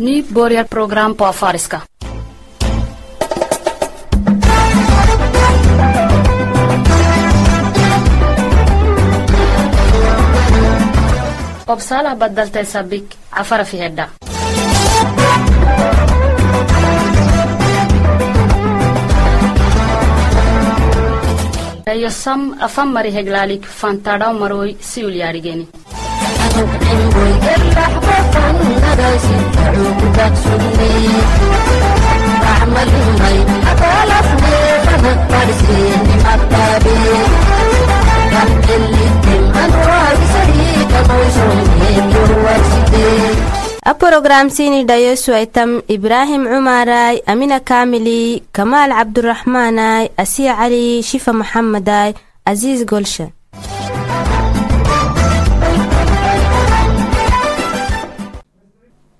न्यू बोरियर program pa afaariska obsaalah baddaltay sabik cafara fihedha eyo sam afamari heglaalik fantadhaw marooy siulyaarigeni aprograamsiini dhayosuaitam ibraahim cumaaray amina kaamili kamaal cabduraxmaanay asiya cali shifa maxamaday casiis golsha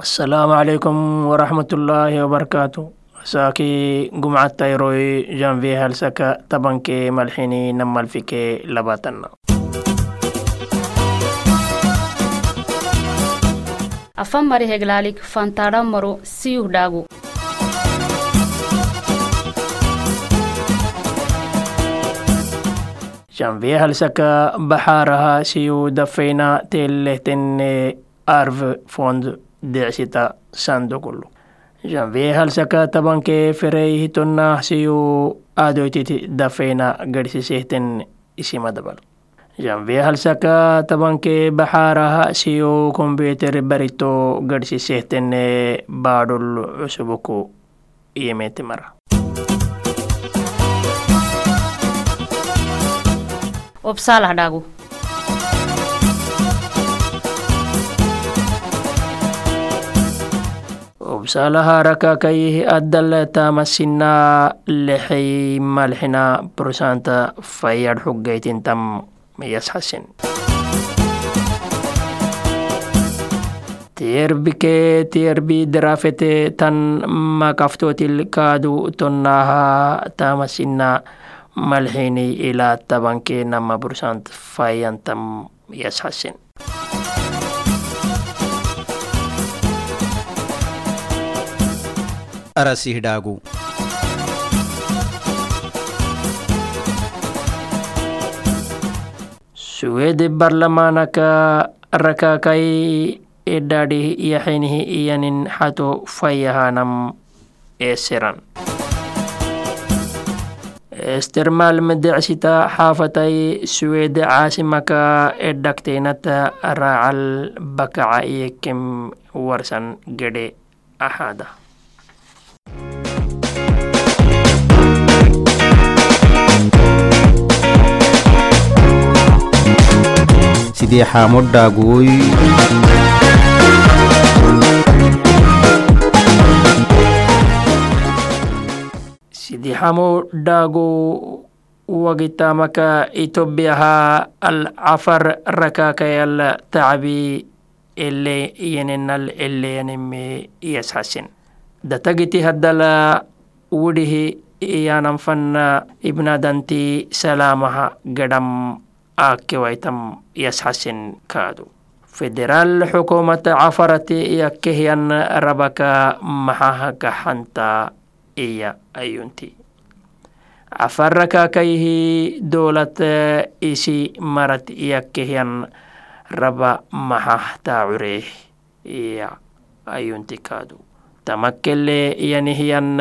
السلام عليكم ورحمة الله وبركاته. ساكي جمعة تيروي جانفي هالسكا تبانكي ملحيني نمال فيكي لباتنا. أفهم مري هجلالك فانتارام مرو سيوه داغو. جانفي هالسكا بحارها سيو دفينا تيليهتن أرف فوند. decsita sanduqullu janvee halsaka tabankee feree hitonnaa siyuu aadoytiti dafeena gadhisiseehten isima dabal janvee halsaka tabankee baxaaraha siyuu kombyuuter baritoo gadhisiseehtenne baadhul cusubuku yimeti mara. Obsalaha rakakayih addal tamasina lexey malxina prosanta fayad xugaytintam yasxasin tiyarbike tiyarbi darafete tan makaftotil kaadu tonnaha tamasina malxini ila tabanke nama prosant fayantam yasxasin ಅರಸಿಹಿಡಾಗು suwede barlamanaka rakakai edadi yaxinihi iyanin xato fayahanam eseran estermal medecsita xaafatay suwede caasimaka edhagteenata raacal bakaca iyekem warsan gede cidii xaamo dhaaguwoy sidixamo dhago wagitamaka itobiyaha alcafar rakakayal tacbi ele yeninal eleenime yasxasin datagiti haddala wudihi iyanan fanna ibnadanti salaamaha gadham akewaitam yasxasin kaadu. Federaal xukuumata cafarati yakehyan rabaka maxaha gaxanta iya ayunti. Cafarakakayhi dowlad isi marat yakehyan raba maxah taacureh iya ayunti kaadu. Tamakele yanihyan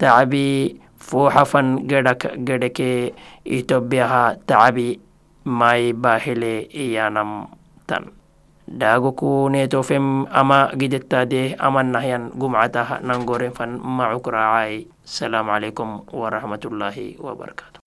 tacabi fuuxafan gedhak gedheke itobiyaha tacabi mai bahile iyanam tan dhaagoku neetofem ama gidettade ama nahyan gumcataha nangorenfan macuk raacay asalaamu calaykum waraxmatullaahi wabarakaatu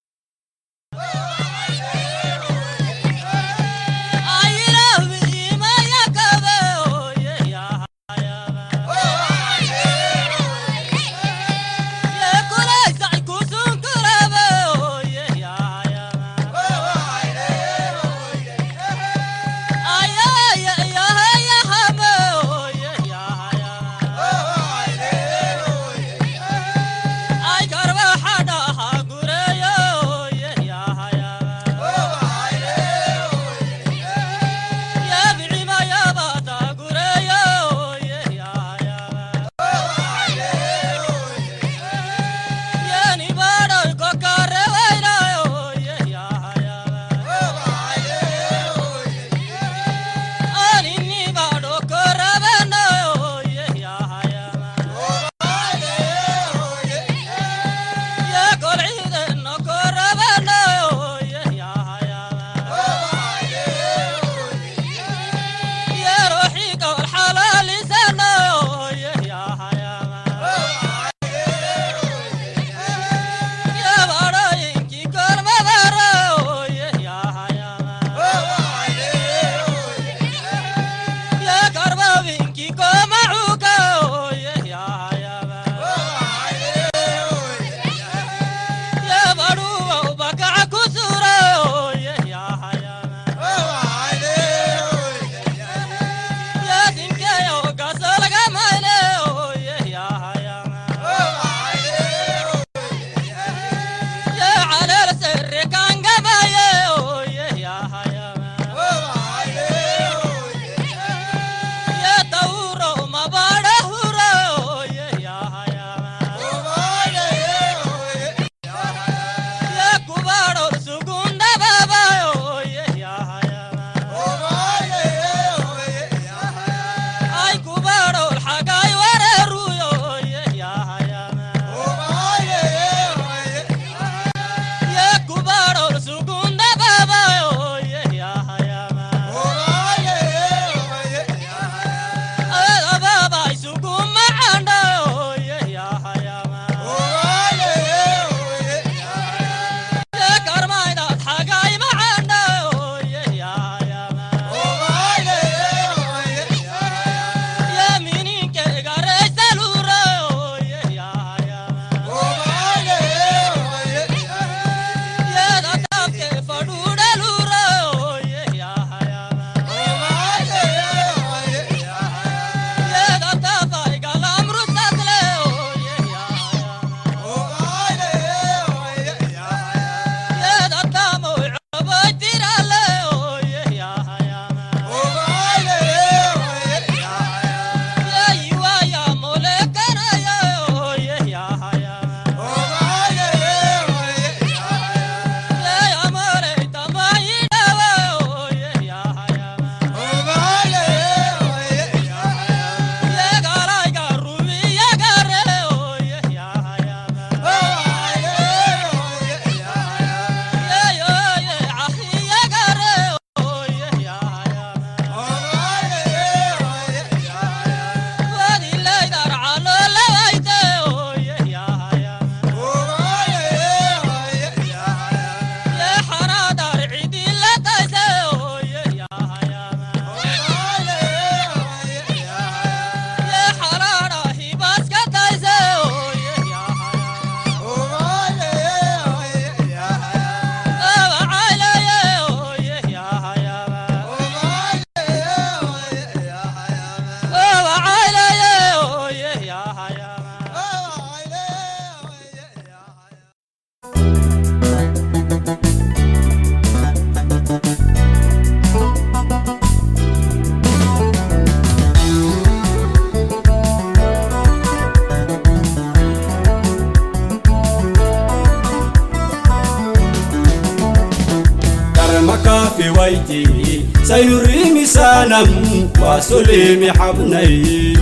وسليمي حبني.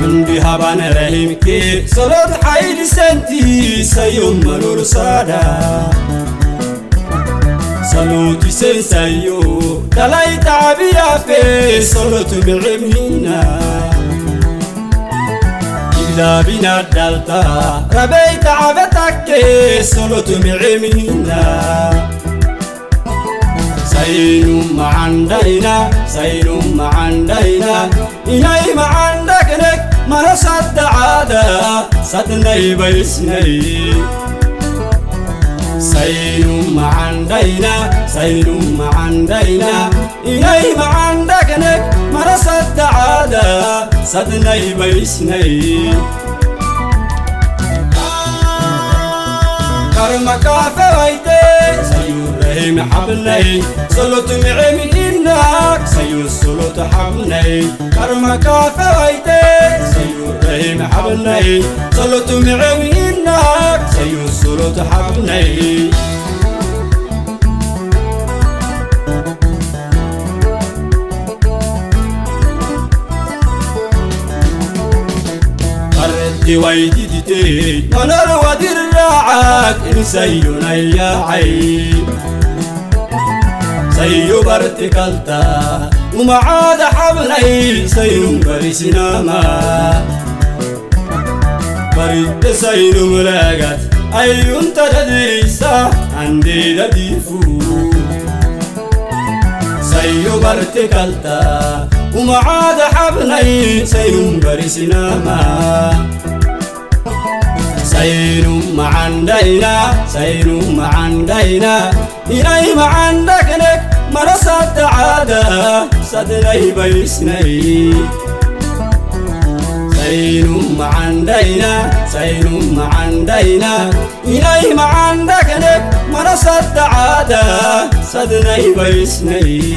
من بهبان رحمك صلوت حيل سنتي سيوم مرور سادا. صلوتي سنسيو دلعي تعبي في صلوت بالعمينا إلا بنا الدلتا ربي تعبتك صلوت بالعمينا rahimkee solod xaylisentii sayum malulsaadha saluutisensayo dhalay tacbiyaafe solotumicemhina ibdaabina dhalta rabey tacabe takke solotumicemhina saynu macandhayna saynu macandhayna inay macandhagnek mana saddacaada sadnaybaysnay saynu macandhayna saynu macandhayna inay macandhagnek نعيم حبلي صلوت نعيم إنك. سيو صلوت حبلي كرما كافويتي سيو رهيم حبلي صلوت نعيم إنك. سيو صلوت حبلي دي وايدي دي تي ونار وادي الرعاك انسى يونا يا عين. Sayu barti kalta umacaada xablay saynum barisinaama baridde saynumulaagat ayyuntadadeysa andeedadiifu sayu barti kalta umacaada xablay saynum barisinaama رسد عادة صدري بيسني. سين ما عندينا سين ما عندينا إلهي ما عندك نك ما رسد عادة صدري بيسني.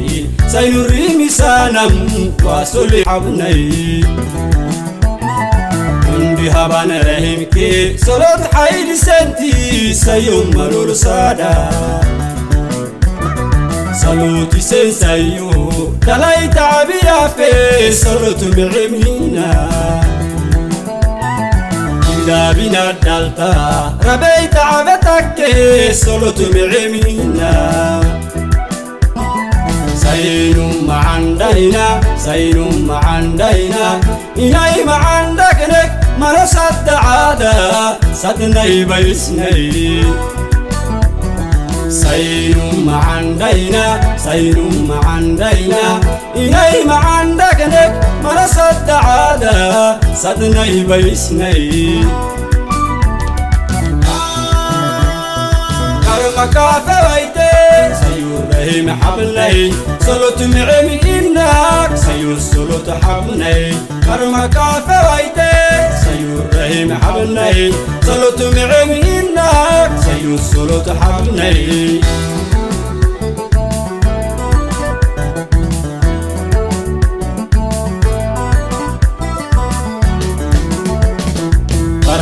ሳይኑሪ ሚሳናም ዋሶል ሓቡነይ እንዲ ሃባነ ረሂምኬ ጸሎት ሓይሊ ሰንቲ ሰዮም መሎልሳዳ ጸሎት ይሰንሰዩ ዳላይ ታዕቢያፌ ጸሎቱ ምዕምኒና ዳቢና ዳልታ ረበይ ተዓበታኬ ጸሎቱ ምዕምኒና سيلوم ما عندنا سيلوم ما عندنا إناي ما عندك لك ما رصد عادة صدني بيسني. سيلوم ما عندنا سيلوم ما عندنا إناي ما عندك لك ما رصد عادة صدني بيسني آه، كرمك فوق saynu macandhayna saynu macandhayna inay macandhagnek mana saddacaada sadnaybaysnay saynu macandhayna saynu macandhayna inay macandhagnek mana saddacaada sadnaybaysnay karmakaafewayte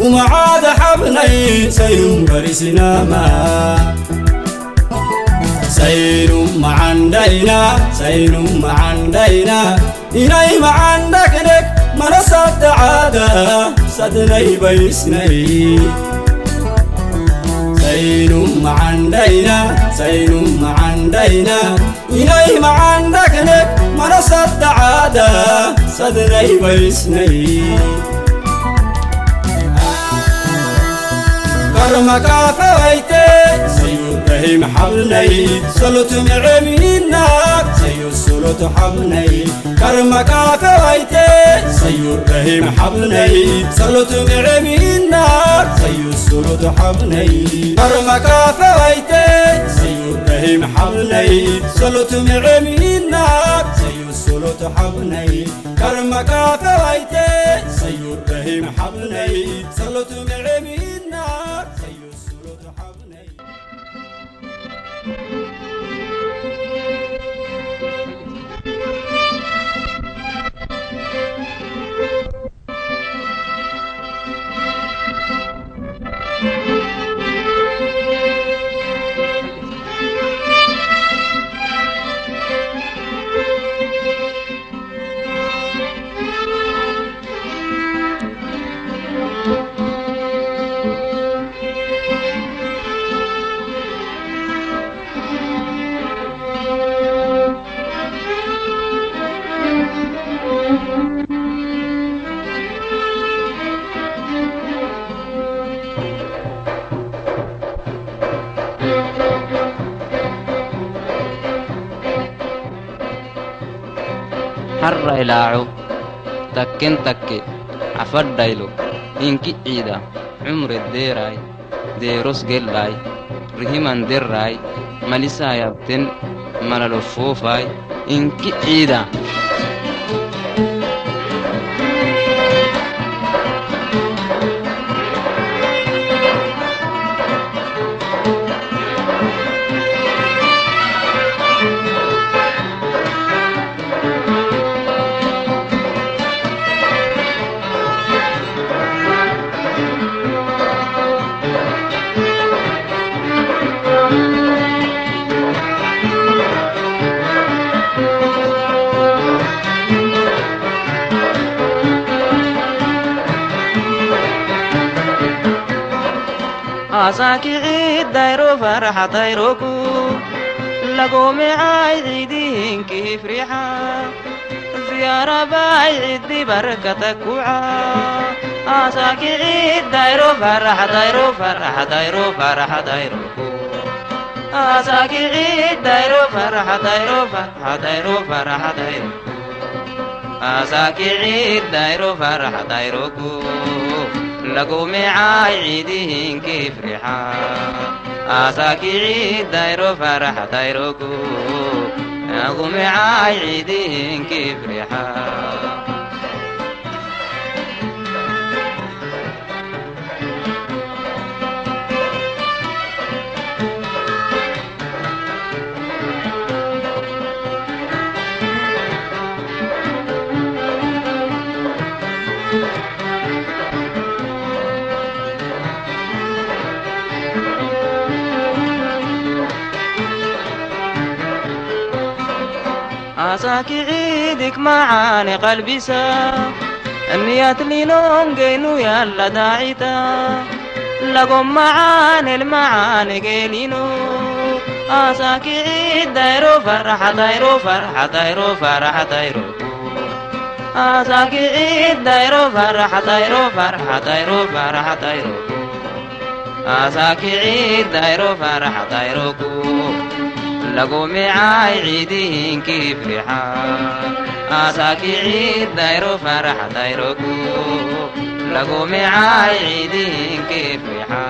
وما عاد حبني سين برسنا ما سين ما عندنا سين ما عندنا إني ما عندك لك ما نصد عادة سدني بيسني. سين ما عندنا سين ما عندنا إني ما عندك لك ما نصد عادة سدني بيسني. Mana saddacaada sadnay baysnay karmakaafawayte sayubrahim xabnay solotu micemiinnaag sayu sulutu xabnay karmakaafawayte sayubrahim xabnay solotu micemiinnaag sayu sulutu xabnay karmakaafawayte sayubrahim xabnay solotu micemiinnaag sayu sulutu xabnay karmakaafawayte sayubrahim xabnay solotu micemiinnaag ilaaco takken takke cafadhaylo inki ciida cumre deeraay deeros gellaay rihiman derraay malisaayabten malalo foofaay inki ciida asaakicid dayro farxa dayroku lagomecay ciidihinki ifrixa ziyarabay ciddi barkata kuca asaakicid dayro farxa dayro farxa dayro farxa dayroku asaakicid dayro farxa dayro farxa dayro farxa انساك عيدك معاني قلبي سا. النيات اللي لون قينو يا لا داعيتا. لقوم معاني المعاني قيلينو انساك آه عيد دايرو فرحة دايرو فرحة دايرو فرحة دايرو. آه انساك عيد دايرو فرحة دايرو فرحة دايرو فرحة دايرو. آه انساك عيد دايرو فرحة دايرو. lagu micaay ciidihinkii frixa asaaki ciid dayro farax dayrogu lagu micaay ciidihinkii frixa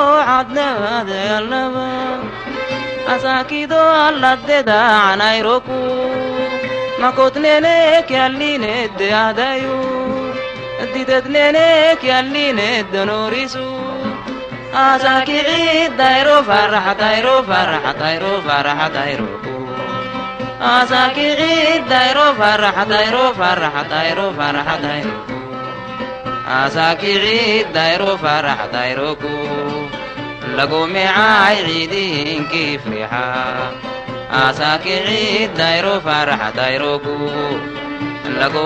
asaakicid dayro farxa dayroku lagumecay ciidihinki ifrixa asaakido cadnaadayalaba asaakido alladeda canayroku makotnenek yallinedde adayu didednenek yallinedde noorisu asaakicid dayro farax dayro farax dayro farax dayroku Asaki dairo farha dairo farha dairo farha dairo Asaki dairo farha dairo ku Lagu mi'ay ciidin kifriha Asaki dairo farha dairo ku Lagu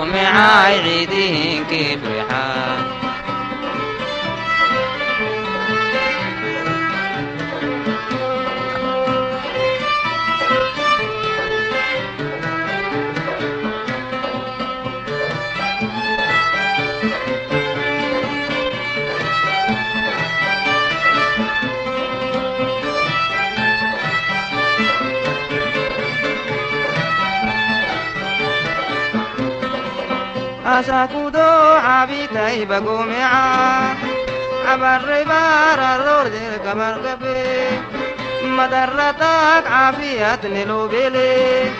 mi'ay ciidin kifriha Asakudo abitay bagumea Abarre bararor del kamar gabe Madarratak afiyat nilobele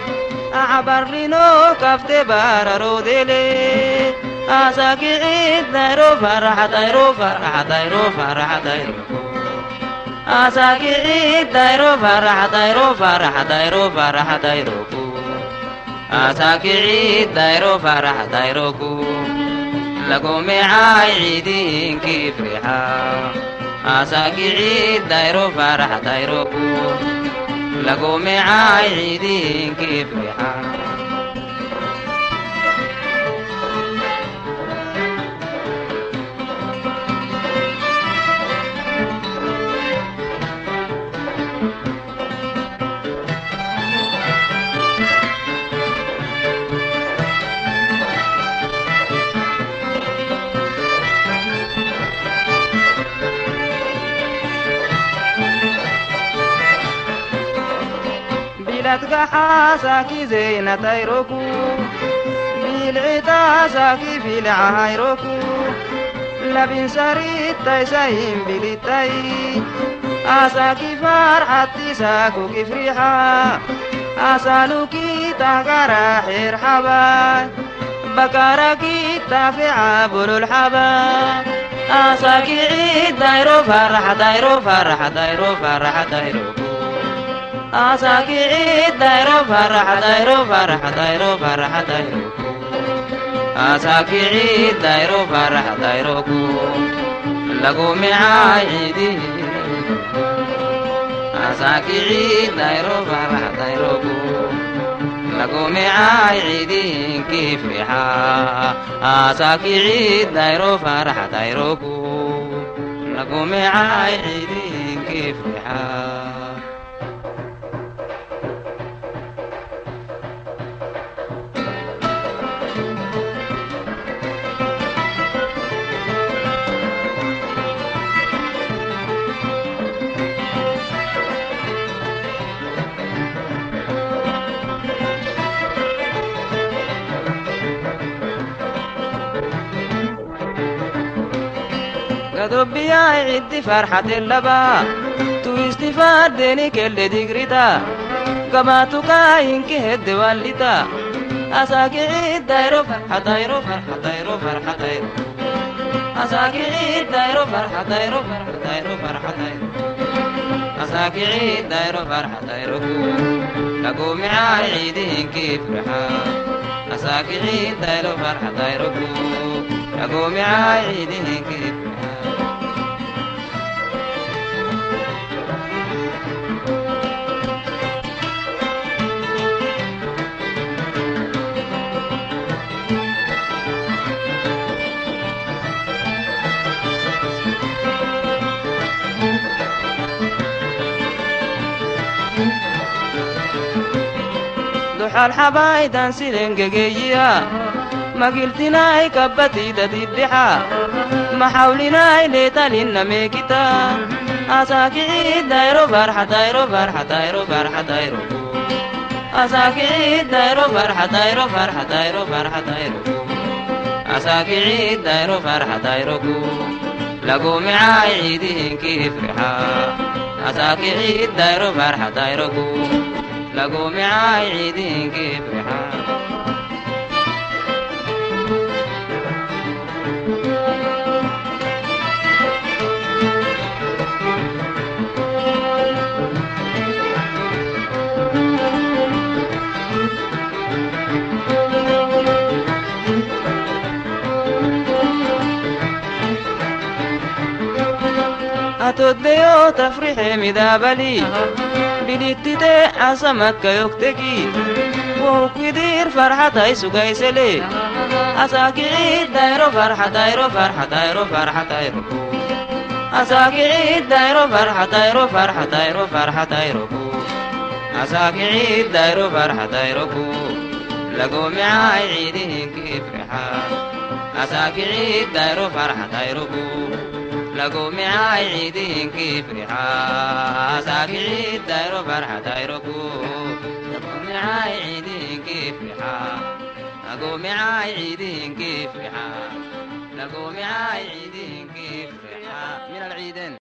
Abarrino kafte bararo dele Asaki dairo farha dairo farha dairo farha dairo Asaki dairo farha dairo farha dairo farha dairo asaakici dayro farax dayroku lagu micay ciidin kifrixa asaakici dayro farax dayroku lagu micay ciidin kifrixa biladka xaasaki zeyna tayroku bilcita saki filcahayroku labin saritaysahin bilitay asaki farxattisaku kifrixa asaluki tahkara xirxabay bakaraki tafica bululxaba asaki ciidayro farxa dayro farxa dayro farxa dayroku asaki dairo farah dairo farah dairo farah dairo asaki dairo farah dairo ku lagu mi'aidi asaki dairo farah dairo ku lagu mi'aidi kifriha asaki dairo farah dairo ku lagu mi'aidi ربي عيد فرحة اللبا. تو استفاد ديني كل دي قريتا كما تقاين كهد والدتا أساك عيد دايرو فرحة دايرو فرحة دايرو فرحة دايرو. أساك عيد دايرو فرحة دايرو فرحة دايرو فرحة دايرو. أساك عيد دايرو فرحة دايرو. لقو معا عيد كيف فرحة. أساك عيد دايرو فرحة دايرو. لقو معا عيد كيف فرحة. Dayro farxa dayro farxa dayro farxa dayro asaakicii dayro farxa dayroku lagumicaay ciidihinki ifrixa asaakicii dayro farxa dayroku lagumicaay ciidihinki ifrixa atoddeyo tafrixe midaabali bidhittite asamakka yokteki wohukkidir farxatay sugaysele asaakicid dayro farxatayro farxatayro farxatayro asaakicid dayro farxatayro farxatayro farxatayro asaakicid dayro farxatayro ku lagomicay ciidihinki frixa asaakicid dayro farxatayro ku lagomicay ciidihinki frixa asaakicid dayro farxatayro ku lagomicay ciidihinki frixa lagomicay ciidihinki frixa lagomicay ciidihinki frixa min alciiden